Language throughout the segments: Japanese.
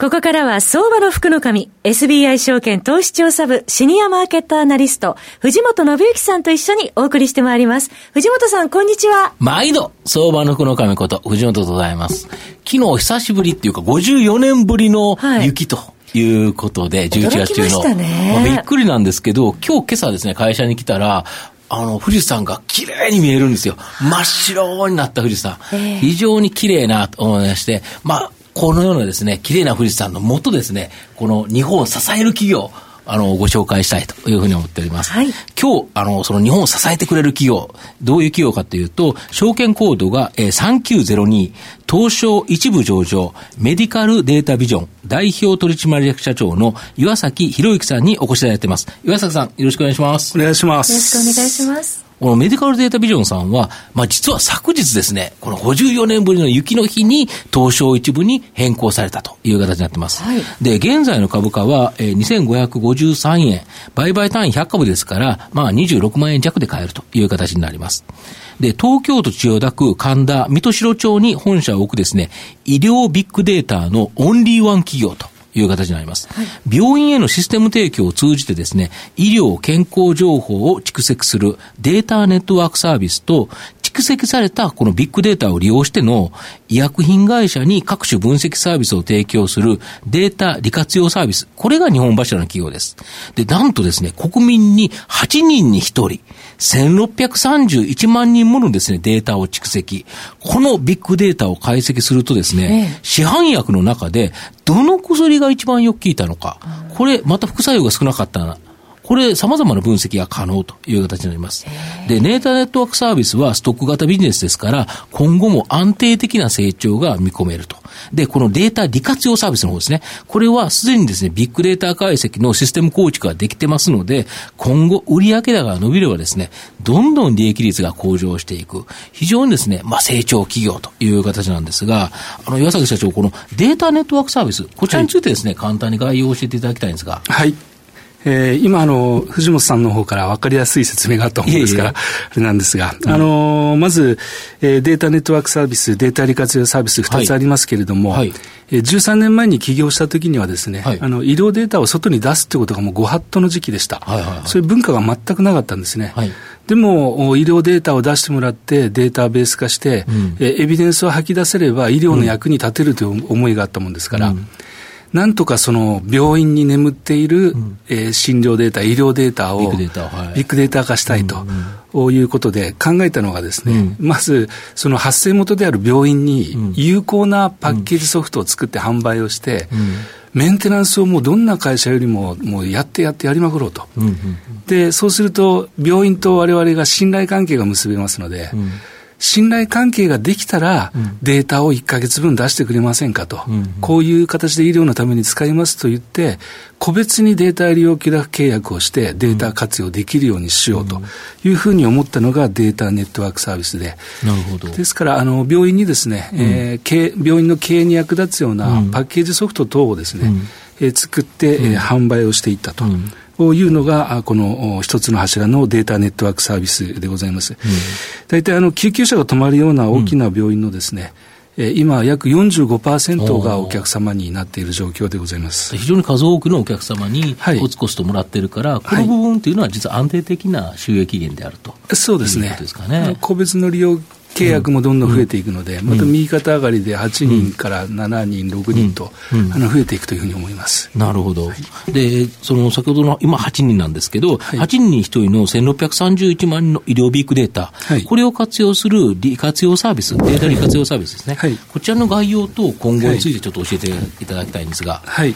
ここからは相場の福の神、SBI 証券投資調査部シニアマーケットアナリスト、藤本信之さんと一緒にお送りしてまいります。藤本さん、こんにちは。毎度、相場の福の神こと、藤本でございます。昨日久しぶりっていうか、54年ぶりの雪と。いうことで、11月中の。ね、まあ、びっくりなんですけど、今日今朝ですね、会社に来たら、あの、富士山が綺麗に見えるんですよ。真っ白になった富士山。非常に綺麗なと思いまして、まあ、このようなですね、綺麗な富士山のもとですね、この日本を支える企業、あの、ご紹介したいというふうに思っております。はい、今日、あの、その日本を支えてくれる企業、どういう企業かというと、証券コードが、えー、3902、東証一部上場、メディカルデータビジョン、代表取締役社長の岩崎博之さんにお越しいただいています。岩崎さん、よろしくお願いします。お願いします。よろしくお願いします。このメディカルデータビジョンさんは、まあ実は昨日ですね、この54年ぶりの雪の日に東証一部に変更されたという形になってます。はい、で、現在の株価は、えー、2553円、売買単位100株ですから、まあ26万円弱で買えるという形になります。で、東京都千代田区神田水戸城町に本社を置くですね、医療ビッグデータのオンリーワン企業という形になります。はい、病院へのシステム提供を通じてですね、医療健康情報を蓄積するデータネットワークサービスと、蓄積されたこのビッグデータを利用しての医薬品会社に各種分析サービスを提供するデータ利活用サービス。これが日本柱の企業です。で、なんとですね、国民に8人に1人、1631万人ものですね、データを蓄積。このビッグデータを解析するとですね、ええ、市販薬の中でどの薬が一番よく効いたのか、これまた副作用が少なかったこれ、様々な分析が可能という形になります。で、ネータネットワークサービスはストック型ビジネスですから、今後も安定的な成長が見込めると。で、このデータ利活用サービスの方ですね。これはすでにですね、ビッグデータ解析のシステム構築ができてますので、今後、売上高が伸びればですね、どんどん利益率が向上していく。非常にですね、まあ、成長企業という形なんですが、あの、岩崎社長、このデータネットワークサービス、こちらについてですね、はい、簡単に概要を教えていただきたいんですが。はい。えー、今あの、藤本さんの方から分かりやすい説明があったものですから、あれなんですが、あのー、まず、えー、データネットワークサービス、データ利活用サービス2つありますけれども、はい。はい、えー、13年前に起業した時にはですね、はい、あの、医療データを外に出すってことがもうご法度の時期でした。はいはいはい、そういう文化が全くなかったんですね。はい。でも、医療データを出してもらって、データベース化して、うん、えエビデンスを吐き出せれば、医療の役に立てるという思いがあったもんですから、うんなんとかその病院に眠っている、うん、えー、診療データ、医療データをビッグデータ,、はい、ビッグデータ化したいと。いうことで考えたのがですね、うん、まずその発生元である病院に有効なパッケージソフトを作って販売をして、うん、メンテナンスをもうどんな会社よりももうやってやってやりまくろうと、うんうんうん、でそうすると病院と我々が信頼関係が結べますので、うん信頼関係ができたら、データを1か月分出してくれませんかと、うんうん、こういう形で医療のために使いますと言って、個別にデータ利用契約をして、データ活用できるようにしようというふうに思ったのがデータネットワークサービスで、なるほど。ですからあの、病院にですね、うん、えー、病院の経営に役立つようなパッケージソフト等をですね、うん、えー、作って、えー、販売をしていったと。ういうのが、この一つの柱のデータネットワークサービスでございます。大体、あの、救急車が止まるような大きな病院のですね、うん、今、約45%がお客様になっている状況でございます非常に数多くのお客様にコツコツともらってるから、はい、この部分というのは、実は安定的な収益源であると、そうですね。ですかね。個別の利用契約もどんどん増えていくので、うん、また右肩上がりで8人から7人、6人と、あの増えていくというふうに思います。なるほど、はい、でその先ほどの今、8人なんですけど、はい、8人に1人の1631万人の医療ビッグデータ、はい、これを活用する利活用サービス、データ利活用サービスですね、はい、こちらの概要と今後についてちょっと教えていただきたいんですが。はい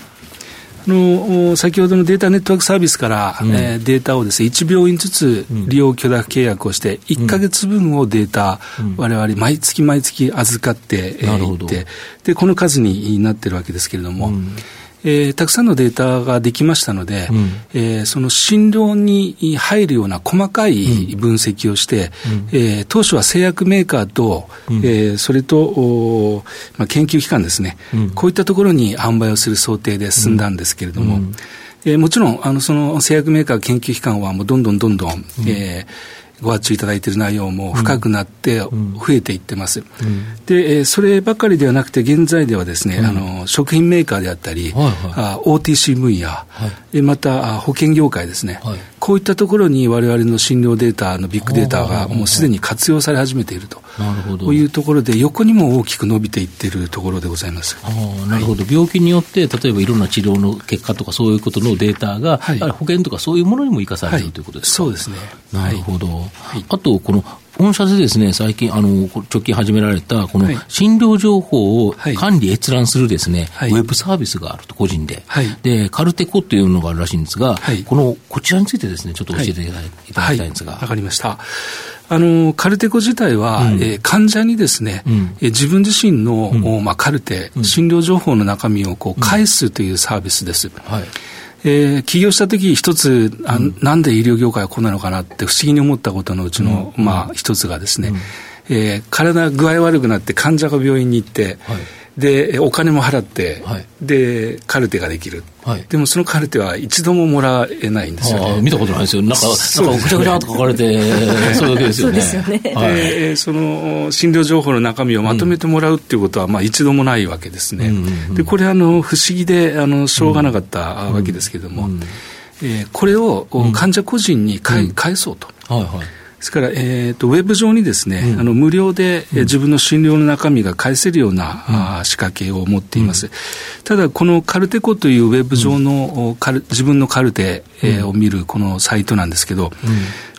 の先ほどのデータネットワークサービスから、うん、えー、データをです、ね、1病院ずつ利用許諾契約をして、1か月分をデータ、われわれ毎月毎月預かってい、って、で、この数になってるわけですけれども、うんえー、たくさんのデータができましたので、うん、えー、その診療に入るような細かい分析をして、うん、えー、当初は製薬メーカーと、うん、えー、それと、まあ、研究機関ですね、うん、こういったところに販売をする想定で進んだんですけれども、えー、もちろんあのその製薬メーカー研究機関はもうどんどんどんどん、えーご発注いただいている内容も深くなって増えていってます。うん、で、そればかりではなくて、現在ではですね、うん、あの食品メーカーであったり、はいはい、あ OTC 分野、はい、また保険業界ですね、はい、こういったところに我々の診療データのビッグデータがもうすでに活用され始めていると。なるほど。いうところで、横にも大きく伸びていっているところでございます。あなるほど、はい、病気によって、例えばいろんな治療の結果とか、そういうことのデータが、はい、保険とかそういうものにも生かされている、ということですか？そうですね。なるほど。あと、この御社でですね、最近、あの、直近始められた、この診療情報を管理閲覧するですね、はい、ウェブサービスがあると、個人で。はい、で、カルテコっていうのがあるらしいんですが、はい、この、こちらについてですね、ちょっと教えていただきたいんですが。わ、かりました。あのカルテコ自体は、うん、えー、患者にですね、うん、えー、自分自身の、うん、まあ、カルテ、診療情報の中身をこう返すというサービスです。はいえー、起業した時一つあ、なんで医療業界はこんなのかなって不思議に思ったことのうちの、まあ、一つがですね、えー、体具合悪くなって患者が病院に行って、はいでお金も払って、はい、でカルテができる、はい、でもそのカルテは一度ももらえないんですよね。見たことないですよ。なんかなんかぐちゃぐちゃと書かれて そういうわけですよね。そうですよね、はい、でその診療情報の中身をまとめてもらうっていうことは、まあ、一度もないわけですね、うんうんうん、でこれあの不思議であのしょうがなかったわけですけれども、うんうん、えー、これを患者個人に返,、返そうと、はいはいですから、えーと、ウェブ上にですね、うん、あの無料で、うん、自分の診療の中身が返せるような、うん、仕掛けを持っています。ただ、このカルテコというウェブ上の、うん、自分のカルテ、えー、を見るこのサイトなんですけど、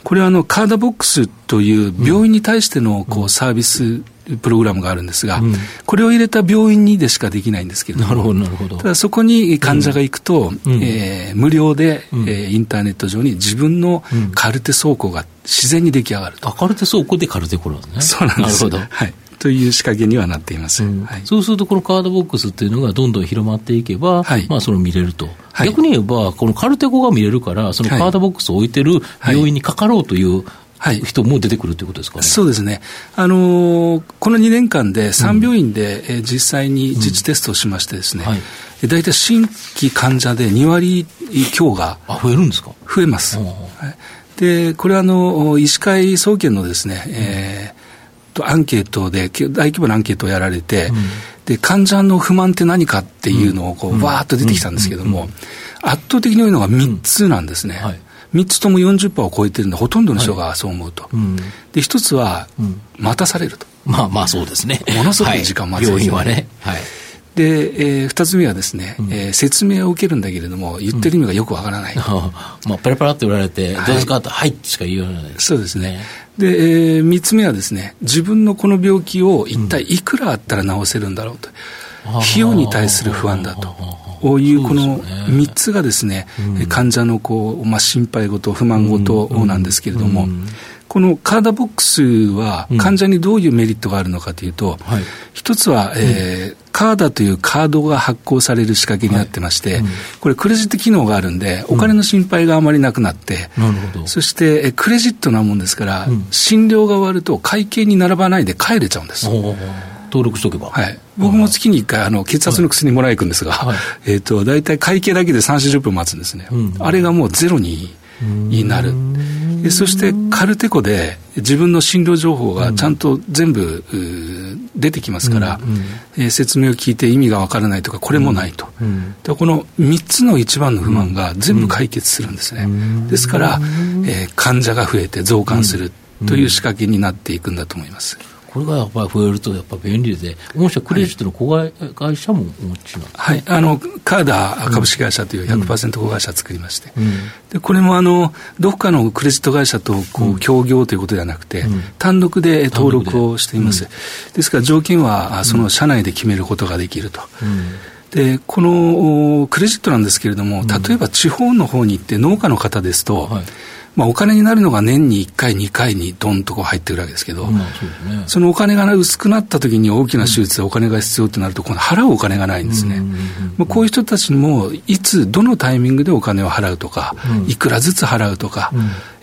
これはあのカーダボックスという病院に対してのこうサービスプログラムがあるんですが、うん、これを入れた病院にでしかできないんですけれども、なるほどなるほど。ただそこに患者が行くと、うん、えー、無料で、うん、えー、インターネット上に自分のカルテ倉庫が自然に出来上がると。カルテ倉庫でカルテコロね。そうなんです。なるほど。はい。という仕掛けにはなっています、うん。はい、そうすると、このカードボックスっていうのがどんどん広まっていけば、はい、まあ、その見れると、はい、逆に言えば、このカルテコが見れるから、そのカードボックスを置いてる病院にかかろうという、はい、人も出てくるということですか、ね、そうですね、あのー、この2年間で3病院で、うん、え実際に実地テストをしましてですね、うんはい、大体新規患者で2割強があ増えるんですか？増えます。はい、でこれはあの医師会総研のですね、うん、えー、とアンケートで大規模なアンケートをやられて、うん、で患者の不満って何かっていうのをこう、わーっと出てきたんですけども、圧倒的に多いのが3つなんですね。はい3つとも40%を超えてるんで、ほとんどの人がそう思うと。はいうん、で、1つは、待たされると。まあまあそうですね。ものすごい時間待つ、ね、病院はね。はい。で、えー、2つ目はですね、うん、えー、説明を受けるんだけれども、言ってる意味がよくわからない。うん、まあ、パラパラって言われて、どうですか？と、はいってしか言わない。そうですね。で、えー、3つ目はですね、自分のこの病気を一体いくらあったら治せるんだろうと。費用に対する不安だと。こういうこの3つがですね、患者のこう、まあ、心配事、不満事なんですけれども、このカーダボックスは患者にどういうメリットがあるのかというと、一つは、えー、カーダというカードが発行される仕掛けになってまして、これクレジット機能があるんで、お金の心配があまりなくなって、そしてクレジットなもんですから、診療が終わると会計に並ばないで帰れちゃうんです。登録しとけば。はい。僕も月に1回、あの、血圧の薬もらい行くんですが、はい、えっ、と、大体会計だけで3、40分待つんですね。うん、あれがもうゼロにになる。そしてカルテコで自分の診療情報がちゃんと全部、出てきますから、えー、説明を聞いて意味がわからないとかこれもないと、でこの3つの一番の不満が全部解決するんですね、ですから、えー、患者が増えて増加するという仕掛けになっていくんだと思います。これがやっぱり増えるとやっぱ便利で、御社クレジットの子会社もお持ちなんですか、はい、あのカーダ株式会社という100%子会社作りまして、うん、でこれもあのどこかのクレジット会社とこう協業ということではなくて、うん、単独で登録をしています、ですから条件はその社内で決めることができると。でこのクレジットなんですけれども、例えば地方の方に行って農家の方ですと、はいまあ、お金になるのが年に1回、2回にどんとこう入ってくるわけですけど、そのお金が薄くなった時に大きな手術でお金が必要となると、今度払うお金がないんですね。まあ、こういう人たちも、いつ、どのタイミングでお金を払うとか、いくらずつ払うとか、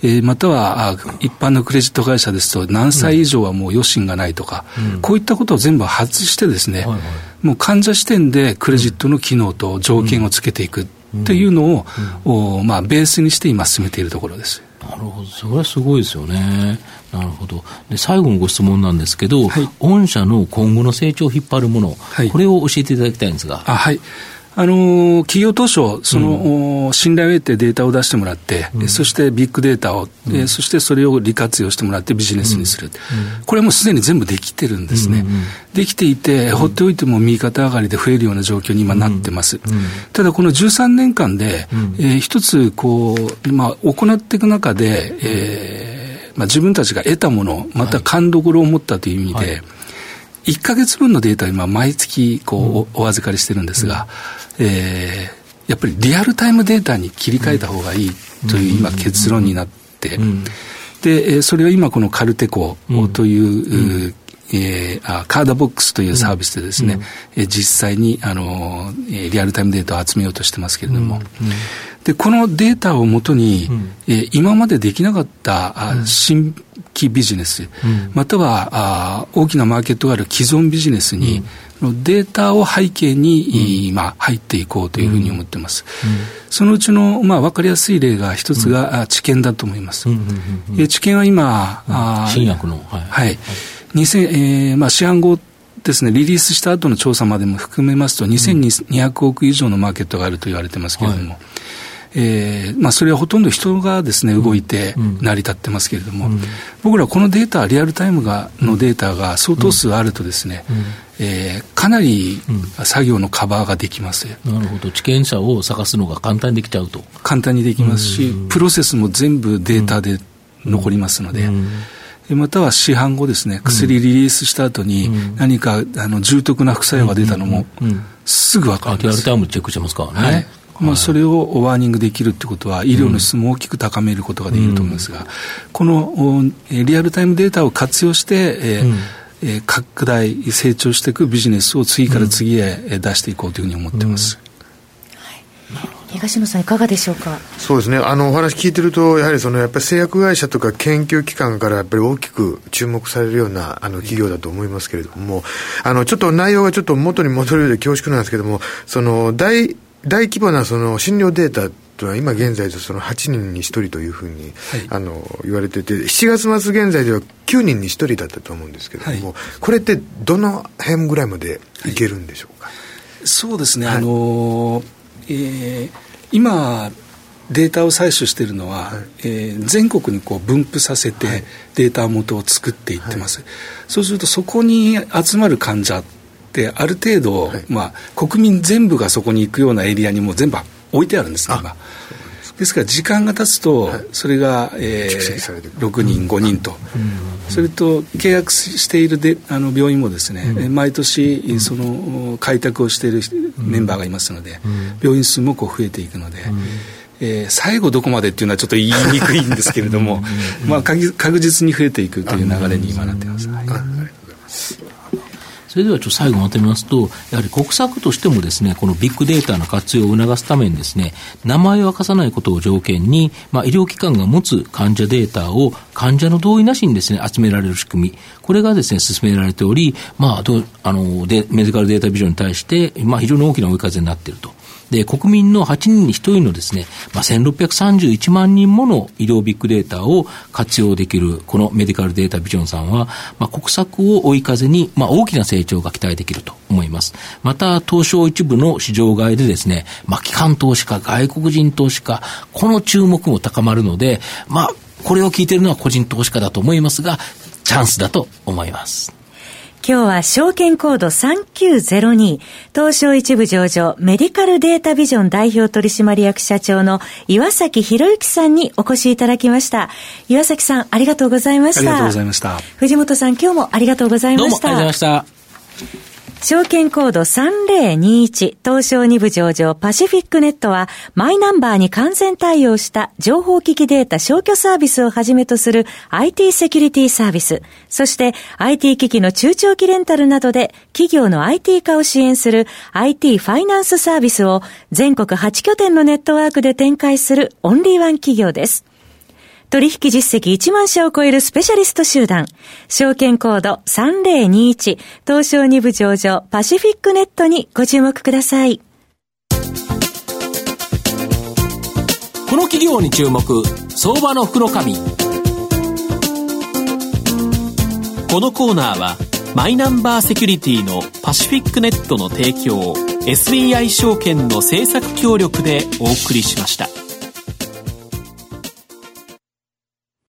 えー、または一般のクレジット会社ですと、何歳以上はもう余震がないとか、こういったことを全部外してですね、もう患者視点でクレジットの機能と条件をつけていく。っていうのを、うん、まあ、ベースにして今進めているところです。なるほど、それはすごいですよね。なるほど。で、最後のご質問なんですけど、はい、御社の今後の成長を引っ張るもの、はい、これを教えていただきたいんですが。あはい。あの企業当初、その、うん、信頼を得てデータを出してもらって、うん、そしてビッグデータを、うん、そしてそれを利活用してもらってビジネスにする、これはもうすでに全部できてるんですね、できていて、放っておいても右肩上がりで増えるような状況に今なってます、ただこの13年間で、えー、一つこう、まあ、行っていく中で、えーまあ、自分たちが得たもの、また勘どころを持ったという意味で、はい。1か月分のデータを今、毎月こうお預かりしてるんですが、えー、やっぱりリアルタイムデータに切り替えた方がいいという今結論になって、で、それを今このカルテコという、えー、カードボックスというサービスでですね、うん、実際にあのリアルタイムデータを集めようとしてますけれども、うん。うん、でこのデータをもとに、うん、えー、今までできなかった新規ビジネス、またはあ大きなマーケットがある既存ビジネスに、データを背景に、うん、まあ、入っていこうというふうに思ってます。うん、そのうちの、まあ、分かりやすい例が一つが、治験だと思います。治験は今、あ新薬の、はい。はい。2000、えー、まあ、市販後ですね、リリースした後の調査までも含めますと、2200億以上のマーケットがあると言われてますけれども、はい。えーまあ、それはほとんど人がですね動いて成り立ってますけれども、うん、僕らこのデータリアルタイムがのデータが相当数あるとですね、うん、えー、かなり作業のカバーができます、なるほど。知見者を探すのが簡単にできちゃうと。簡単にできますし、プロセスも全部データで残りますので、または市販後ですね、薬リリースした後に何かあの重篤な副作用が出たのも、すぐ分かります。リアルタイムチェックしますからね。はい。まあ、それをワーニングできるってことは、医療の質も大きく高めることができると思いますが、このリアルタイムデータを活用して、えーえー、拡大、成長していくビジネスを次から次へ出していこうというふうに思ってます。東野さん、いかがでしょうか？そうですね、あのお話聞いてると、やはりそのやっぱり製薬会社とか研究機関からやっぱり大きく注目されるようなあの企業だと思いますけれども、あのちょっと内容がちょっと元に戻るようで恐縮なんですけれども、その大大規模なその診療データというのは今現在でその8人に1人というふうに、はい、あの言われてて7月末現在では9人に1人だったと思うんですけれども、はい、これってどの辺ぐらいまでいけるんでしょうか、はい、そうですね、あのえー、今データを採取しているのは、はい、えー、全国にこう分布させてデータ元を作っていってます、そうするとそこに集まる患者ってある程度、はい、まあ、国民全部がそこに行くようなエリアにも全部置いてあるんですね今ですから時間が経つと、それが、えー、6人5人と、それと契約しているであの病院もですね、うん、毎年その開拓をしているメンバーがいますので、病院数もこう増えていくので、えー、最後どこまでっていうのはちょっと言いにくいんですけれども、まあ、確実に増えていくという流れに今なってます。はいそれではちょっと最後まとめますと、やはり国策としてもですね、このビッグデータの活用を促すためにですね、名前を明かさないことを条件に、まあ、医療機関が持つ患者データを患者の同意なしにですね、集められる仕組み、これがですね、進められており、まあ、あのでメディカルデータビジョンに対して、まあ、非常に大きな追い風になっていると。で、国民の8人に1人のですね、まあ、1631万人もの医療ビッグデータを活用できる、このメディカルデータビジョンさんは、まあ、国策を追い風に、まあ、大きな成長が期待できると思います。また、東証一部の市場外でですね、まあ、機関投資家、外国人投資家、この注目も高まるので、まあ、これを聞いてるのは個人投資家だと思いますが、チャンスだと思います。今日は証券コード3902東証一部上場メディカルデータビジョン代表取締役社長の岩崎博之さんにお越しいただきました。岩崎さんありがとうございました。ありがとうございました。藤本さん今日もありがとうございました。どうもありがとうございました。証券コード3021東証2部上場パシフィックネットはマイナンバーに完全対応した情報機器データ消去サービスをはじめとする IT セキュリティサービス、そして IT 機器の中長期レンタルなどで企業の IT 化を支援する IT ファイナンスサービスを全国8拠点のネットワークで展開するオンリーワン企業です。取引実績1万社を超えるスペシャリスト集団、証券コード3021、東証2部上場パシフィックネットにご注目ください。この企業に注目、相場の福の神。このコーナーは、マイナンバーセキュリティのパシフィックネットの提供、SBI 証券の政策協力でお送りしました。